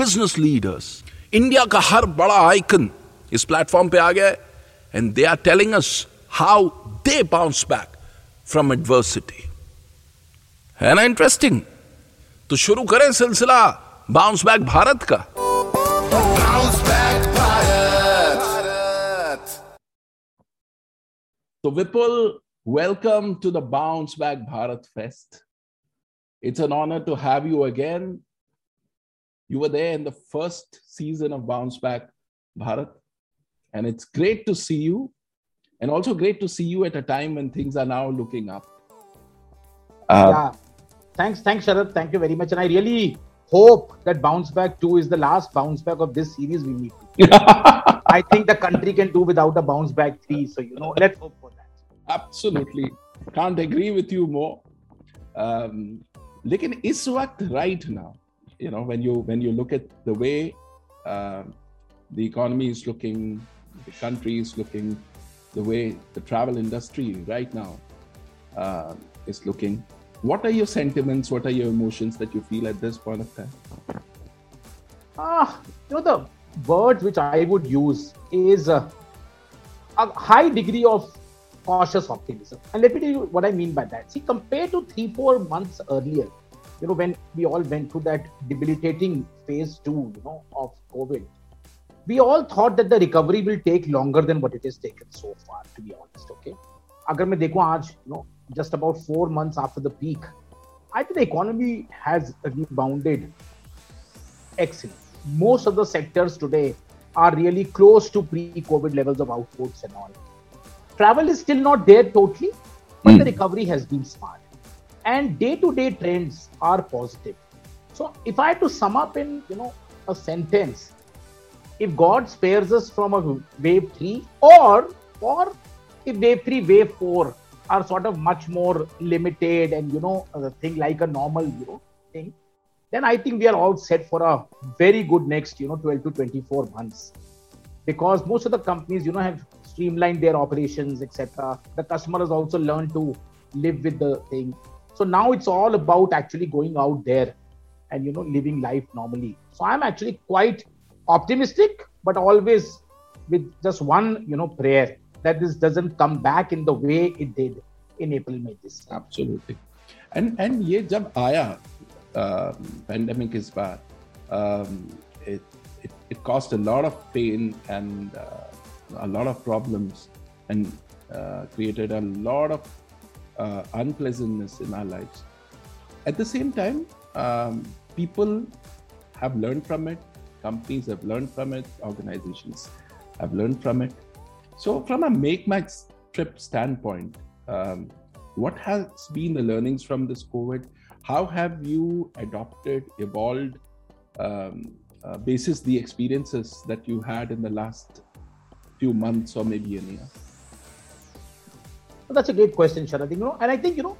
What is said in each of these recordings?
Business leaders India का हर बड़ा आइकन इस प्लेटफॉर्म पे आ गया and they are telling us how they bounce back from adversity है ना इंटरेस्टिंग तो शुरू करें सिलसिला बाउंस बैक भारत का Bounce back Bharat. So, Vipul, welcome to the Bounce Back Bharat Fest. It's an honor to have you again. You were there in the first season of Bounce Back Bharat, and it's great to see you, and also great to see you at a time when things are now looking up. Uh, yeah. Thanks, thanks, Sharad. Thank you very much. And I really hope that Bounce Back 2 is the last bounce back of this series we meet. I think the country can do without a Bounce Back 3. So, you know, let's hope for that. absolutely can't agree with you more um, लेकिन इस वक्त right now you know when you when you look at the way uh, the economy is looking the country is looking the way the travel industry right now uh, is looking what are your sentiments what are your emotions that you feel at this point of time Ah, you know, the word which I would use is uh, a high degree of cautious optimism. And let me tell you what I mean by that. See, compared to three, four months earlier, you know, when we all went through that debilitating phase two, you know, of COVID, we all thought that the recovery will take longer than what it has taken so far, to be honest. Okay. अगर मैं देखूं आज, you know, just about four months after the peak, I think the economy has rebounded excellent. Most of the sectors today are really close to pre-COVID levels of outputs and all. Travel is still not there totally, but the recovery has been smart. and day-to-day trends are positive. So if I had to sum up in you know a sentence, if God spares us from a wave three, or or if wave three, wave four are sort of much more limited and you know a thing like a normal you know thing, then I think we are all set for a very good next you know 12 to 24 months. Because most of the companies you know have streamlined their operations etc the customer has also learned to live with the thing so now it's all about actually going out there and you know living life normally so i'm actually quite optimistic but always with just one you know prayer that this doesn't come back in the way it did in april may this year. absolutely and and ye jab aaya uh, pandemic is bad. um, it, it, it caused a lot of pain and uh, a lot of problems and uh, created a lot of uh, unpleasantness in our lives. At the same time, um, people have learned from it. Companies have learned from it. Organizations have learned from it. So, from a make my trip standpoint, um, what has been the learnings from this COVID? How have you adopted, evolved, um, uh, basis the experiences that you had in the last few months or maybe a year? That's a great question, Sharad. You know, and I think you know,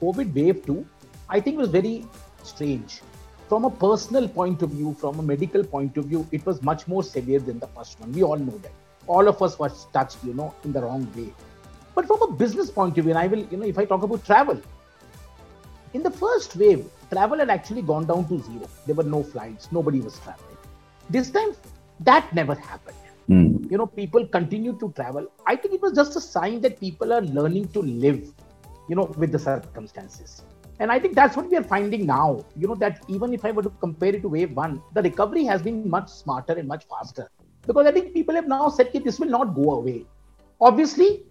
COVID wave two, I think was very strange. From a personal point of view, from a medical point of view, it was much more severe than the first one. We all know that. All of us were touched, you know, in the wrong way. But from a business point of view, and I will, you know, if I talk about travel, in the first wave, travel had actually gone down to zero. There were no flights, nobody was traveling. This time, that never happened. Hmm. You know, people continue to travel. I think it was just a sign that people are learning to live, you know, with the circumstances. And I think that's what we are finding now. You know, that even if I were to compare it to wave one, the recovery has been much smarter and much faster. Because I think people have now said that this will not go away. Obviously,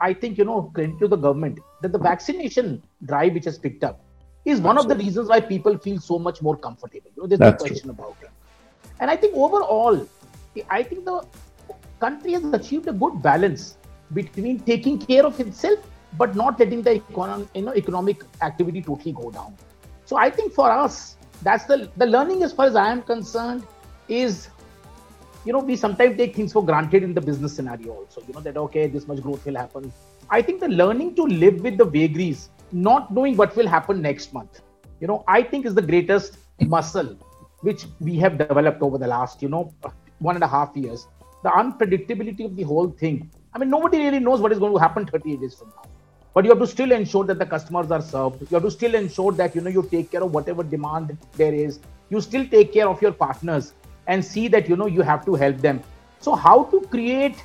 I think, you know, credit to the government that the vaccination drive which has picked up is one of the reasons why people feel so much more comfortable. You know, there's That's no true. question about it. And I think overall, I think the country has achieved a good balance between taking care of itself but not letting the econ- you know, economic activity totally go down. So I think for us, that's the the learning as far as I am concerned is you know we sometimes take things for granted in the business scenario also you know that okay this much growth will happen i think the learning to live with the vagaries not knowing what will happen next month you know i think is the greatest muscle which we have developed over the last you know one and a half years the unpredictability of the whole thing. I mean nobody really knows what is going to happen 30 days from now. But you have to still ensure that the customers are served. You have to still ensure that you know you take care of whatever demand there is. You still take care of your partners and see that you know you have to help them. So how to create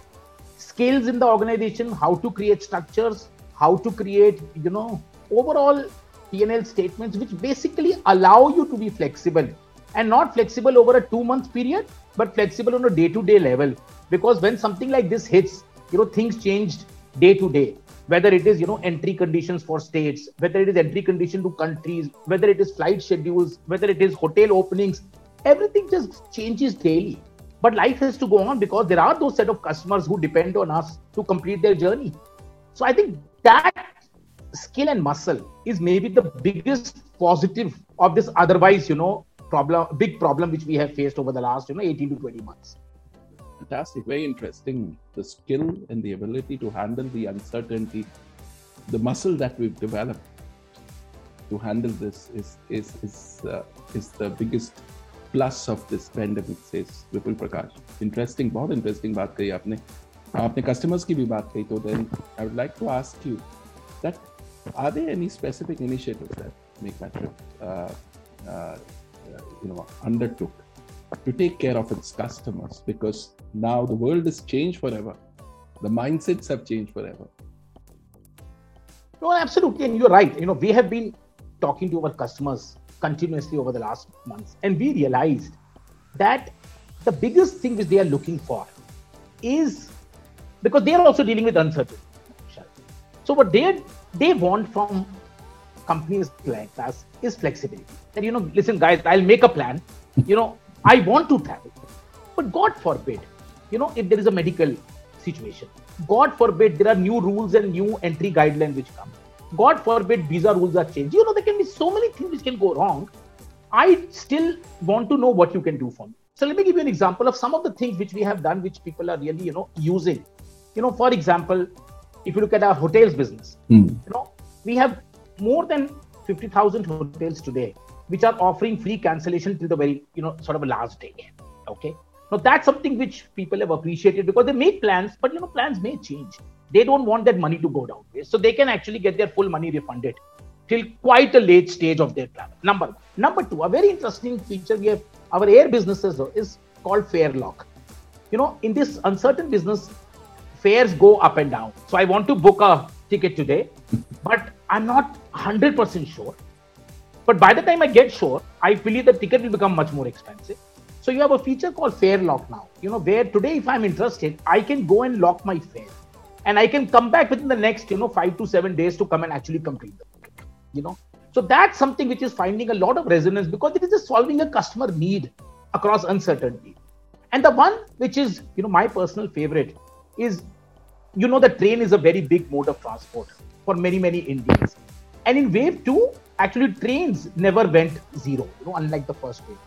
skills in the organization how to create structures how to create you know overall pnl statements which basically allow you to be flexible and not flexible over a two month period but flexible on a day to day level. Because when something like this hits you know things changed day to day. Whether it is you know entry conditions for states whether it is entry condition to countries whether it is flight schedules whether it is hotel openings everything just changes daily. But life has to go on because there are those set of customers who depend on us to complete their journey. So i think that skill and muscle is maybe the biggest positive of this otherwise you know problem big problem which we have faced over the last you know 18 to 20 months Fantastic, very interesting. The skill and the ability to handle the uncertainty, the muscle that we've developed to handle this is is is uh, is the biggest plus of this pandemic, says Vipul Prakash. Interesting, बहुत interesting बात कही आपने. आपने customers की भी बात कही तो then I would like to ask you that are there any specific initiatives that Make My Trip uh, uh, you know undertook to take care of its customers because now the world has changed forever. The mindsets have changed forever. No, absolutely. And you're right. You know, we have been talking to our customers continuously over the last months, and we realized that the biggest thing which they are looking for is because they are also dealing with uncertainty. So what they they want from companies like us is flexibility. That you know, listen, guys, I'll make a plan. You know, I want to travel, but God forbid, you know, if there is a medical situation, God forbid there are new rules and new entry guidelines which come. God forbid visa rules are changed. You know, there can be so many things which can go wrong. I still want to know what you can do for me. So let me give you an example of some of the things which we have done, which people are really, you know, using. You know, for example, if you look at our hotels business, hmm. you know, we have more than 50,000 hotels today, which are offering free cancellation till the very, you know, sort of last day. Okay. Now that's something which people have appreciated because they make plans, but you know, plans may change. They don't want that money to go down. So they can actually get their full money refunded till quite a late stage of their travel. Number one. Number two, a very interesting feature we have our air businesses is called fare lock. You know, in this uncertain business, fares go up and down. So I want to book a ticket today, but I'm not 100% sure. But by the time I get sure, I believe the ticket will become much more expensive. So you have a feature called fare lock now. You know, where today, if I'm interested, I can go and lock my fare, and I can come back within the next, you know, five to seven days to come and actually complete the ticket. You know, so that's something which is finding a lot of resonance because it is just solving a customer need across uncertainty. And the one which is, you know, my personal favorite is, you know, the train is a very big mode of transport for many, many Indians. And in wave two, actually trains never went zero, you know, unlike the first wave.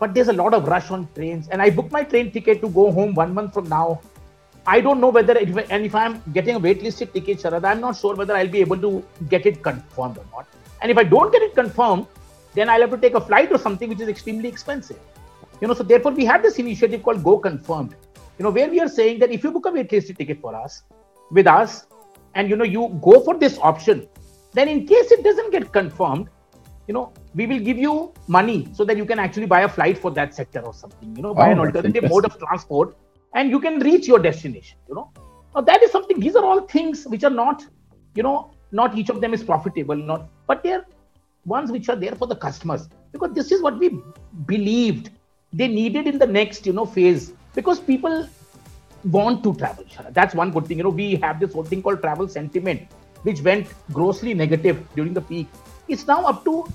But there's a lot of rush on trains. And I booked my train ticket to go home one month from now. I don't know whether, if, and if I'm getting a waitlisted ticket, Sharad, I'm not sure whether I'll be able to get it confirmed or not. And if I don't get it confirmed, then I'll have to take a flight or something which is extremely expensive. You know, so therefore we have this initiative called Go Confirmed. You know, where we are saying that if you book a waitlisted ticket for us, with us, and you know, you go for this option, then in case it doesn't get confirmed, you know, we will give you money so that you can actually buy a flight for that sector or something, you know, buy Oh, an alternative mode of transport and you can reach your destination, you know. Now that is something, these are all things which are not, you know, not each of them is profitable, not but they're ones which are there for the customers. Because this is what we believed. They needed in the next you know phase. Because people want to travel that's one good thing. You know we have this whole thing called travel sentiment which went grossly negative during the peak. It's now up to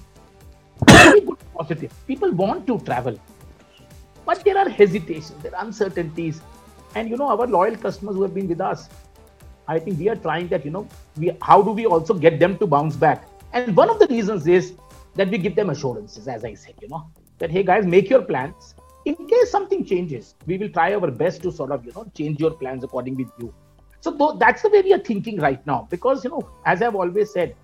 very good positive. People want to travel but there are hesitations there are uncertainties. And you know our loyal customers who have been with us i think we are trying that you know we how do we also get them to bounce back? And one of the reasons is that we give them assurances, as I said, you know, that hey guys, make your plans. In case something changes, we will try our best to sort of, you know, change your plans according with you. So th- that's the way we are thinking right now. Because, you know, as I've always said,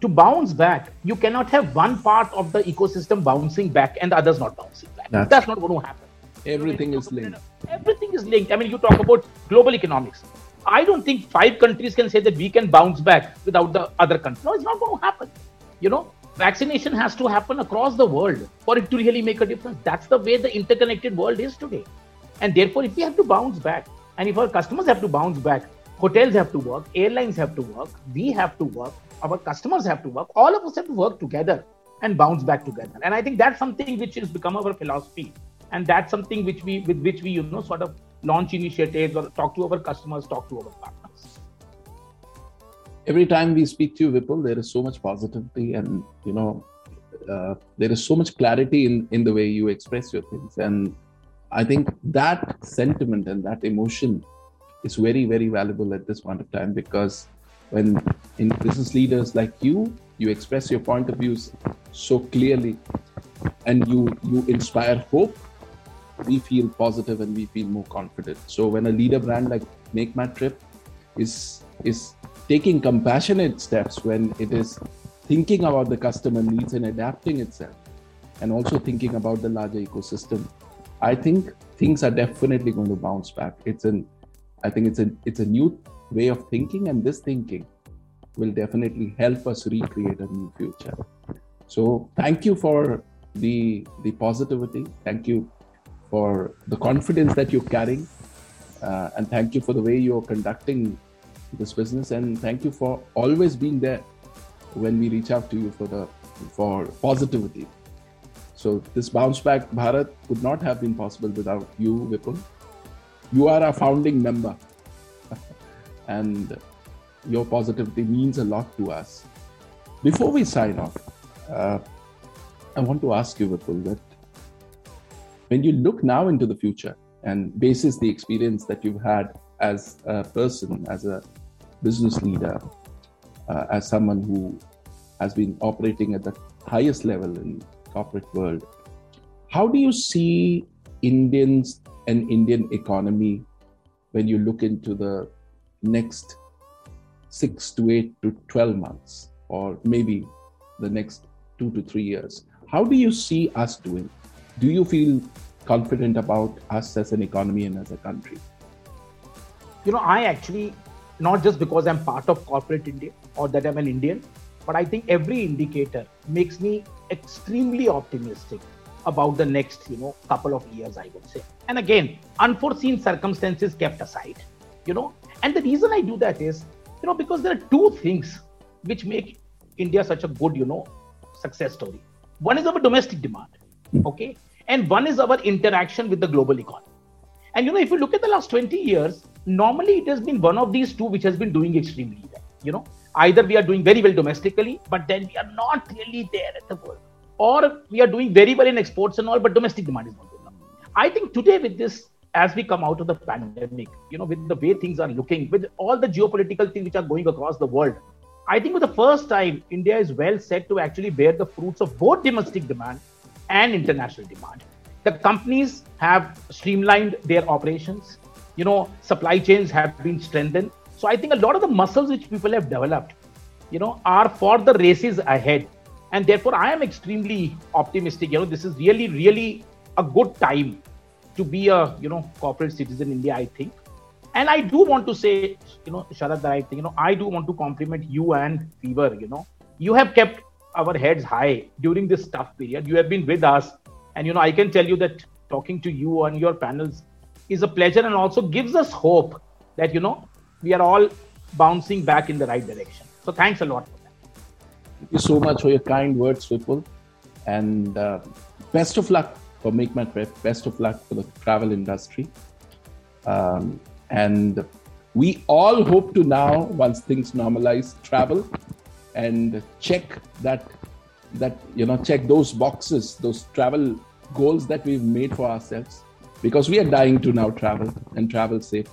to bounce back, you cannot have one part of the ecosystem bouncing back and the others not bouncing back. That's, That's not going to happen. everything is linked. Everything is linked. I mean, you talk about global economics. I don't think five countries can say that we can bounce back without the other country. No, it's not going to happen. You know, vaccination has to happen across the world for it to really make a difference. That's the way the interconnected world is today. And therefore, if we have to bounce back, and if our customers have to bounce back, hotels have to work, airlines have to work, we have to work, our customers have to work, all of us have to work together and bounce back together. And I think that's something which has become our philosophy. And that's something which we with which we, you know, sort of launch initiatives or talk to our customers, talk to our partners. Every time we speak to you, Vipul, there is so much positivity and, you know, uh, there is so much clarity in, in the way you express your things. And I think that sentiment and that emotion is very, very valuable at this point of time because when in business leaders like you, you express your point of views so clearly and you you inspire hope we feel positive and we feel more confident. So when a leader brand like Make My Trip is is taking compassionate steps when it is thinking about the customer needs and adapting itself and also thinking about the larger ecosystem. I think things are definitely going to bounce back. It's an i think it's a it's a new way of thinking and this thinking will definitely help us recreate a new future. So thank you for the the positivity. Thank you for the confidence that you're carrying uh, and thank you for the way you're conducting this business. And thank you for always being there when we reach out to you for the for positivity. So this bounce back bharat could not have been possible without you vipul. You are a founding member. And your positivity means a lot to us. Before we sign off uh, i want to ask you vipul that when you look now into the future and basis the experience that you've had as a person as a business leader, uh, as someone who has been operating at the highest level in corporate world, how do you see Indians and Indian economy when you look into the next six to eight to 12 months, or maybe the next two to three years? How do you see us doing? Do you feel confident about us as an economy and as a country? You know, I actually not just because I'm part of corporate India or that I'm an Indian, but I think every indicator makes me extremely optimistic about the next, you know, couple of years, I would say. And again, unforeseen circumstances kept aside, you know. And the reason I do that is, you know, because there are two things which make India such a good, you know, success story. One is our domestic demand, hmm. okay, and one is our interaction with the global economy. And you know, if you look at the last 20 years, normally it has been one of these two which has been doing extremely well. You know, either we are doing very well domestically, but then we are not really there at the world, or we are doing very well in exports and all, but domestic demand is not enough. I think today with this, as we come out of the pandemic, you know, with the way things are looking, with all the geopolitical things which are going across the world, I think for the first time, India is well set to actually bear the fruits of both domestic demand and international demand. The companies have streamlined their operations you know supply chains have been strengthened. So i think a lot of the muscles which people have developed you know are for the races ahead. And therefore i am extremely optimistic. You know this is really really a good time to be a you know corporate citizen in india i think. And i do want to say you know sharad that i think you know i do want to compliment you and fever you know. You have kept our heads high during this tough period. You have been with us. And you know i can tell you that talking to you on your panels is a pleasure and also gives us hope that you know we are all bouncing back in the right direction so thanks a lot for that Thank you so much for your kind words, Vipul. And uh, best of luck for Make My Trip. Best of luck for the travel industry. Um, and we all hope to now, once things normalize, travel and check that that you know check those boxes, those travel goals that we've made for ourselves, because we are dying to now travel and travel safe.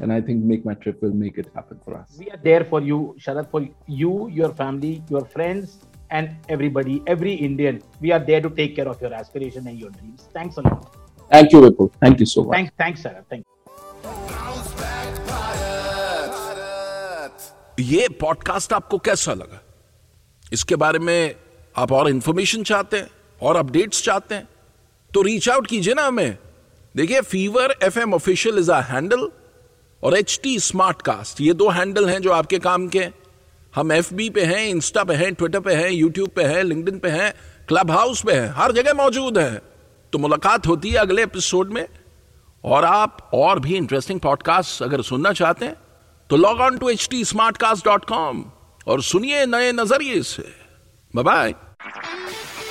And I think Make My Trip will make it happen for us. We are there for you, Sharad, for you, your family, your friends, and everybody, every Indian. We are there to take care of your aspiration and your dreams. Thanks a lot. Thank you, Vipul. Thank you so much. Thanks, thanks, Sharad. Thank you. ये podcast आपको कैसा लगा इसके बारे में आप और information चाहते हैं और अपडेट्स चाहते हैं तो रीच आउट कीजिए ना हमें देखिए Fever F M official is a handle और एच टी स्मार्ट कास्ट ये दो हैंडल हैं जो आपके काम के हम एफ़ बी पे हैं इंस्टा पे हैं ट्विटर पे हैं यूट्यूब पे हैं लिंकडिन पे हैं क्लब हाउस पे हैं, हर जगह मौजूद हैं। तो मुलाकात होती है अगले एपिसोड में और आप और भी इंटरेस्टिंग पॉडकास्ट अगर सुनना चाहते हैं तो log on to H T smart cast dot com और सुनिए नए नज़रिए से। बाय